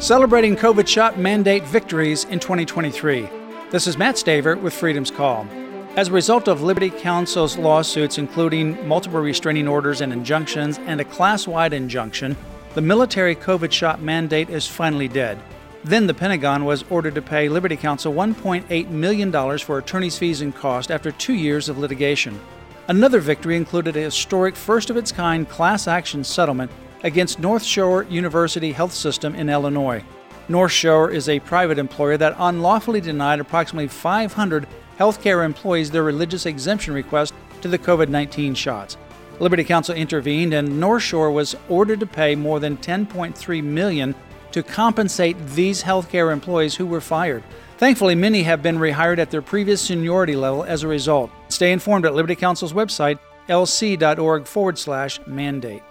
celebrating COVID shot mandate victories in 2023. This is Mat Staver with Freedom's Call. As a result of Liberty Counsel's lawsuits, including multiple restraining orders and injunctions and a class wide injunction, the military COVID shot mandate is finally dead. Then the Pentagon was ordered to pay Liberty Counsel $1.8 million for attorney's fees and costs after two years of litigation. Another victory included a historic first of its kind class action settlement against North Shore University Health System in Illinois. North Shore is a private employer that unlawfully denied approximately 500 healthcare employees their religious exemption request to the COVID 19 shots. Liberty Counsel intervened and North Shore was ordered to pay more than 10.3 million to compensate these healthcare employees who were fired. Thankfully, many have been rehired at their previous seniority level as a result. Stay informed at Liberty Counsel's website, lc.org forward slash mandate.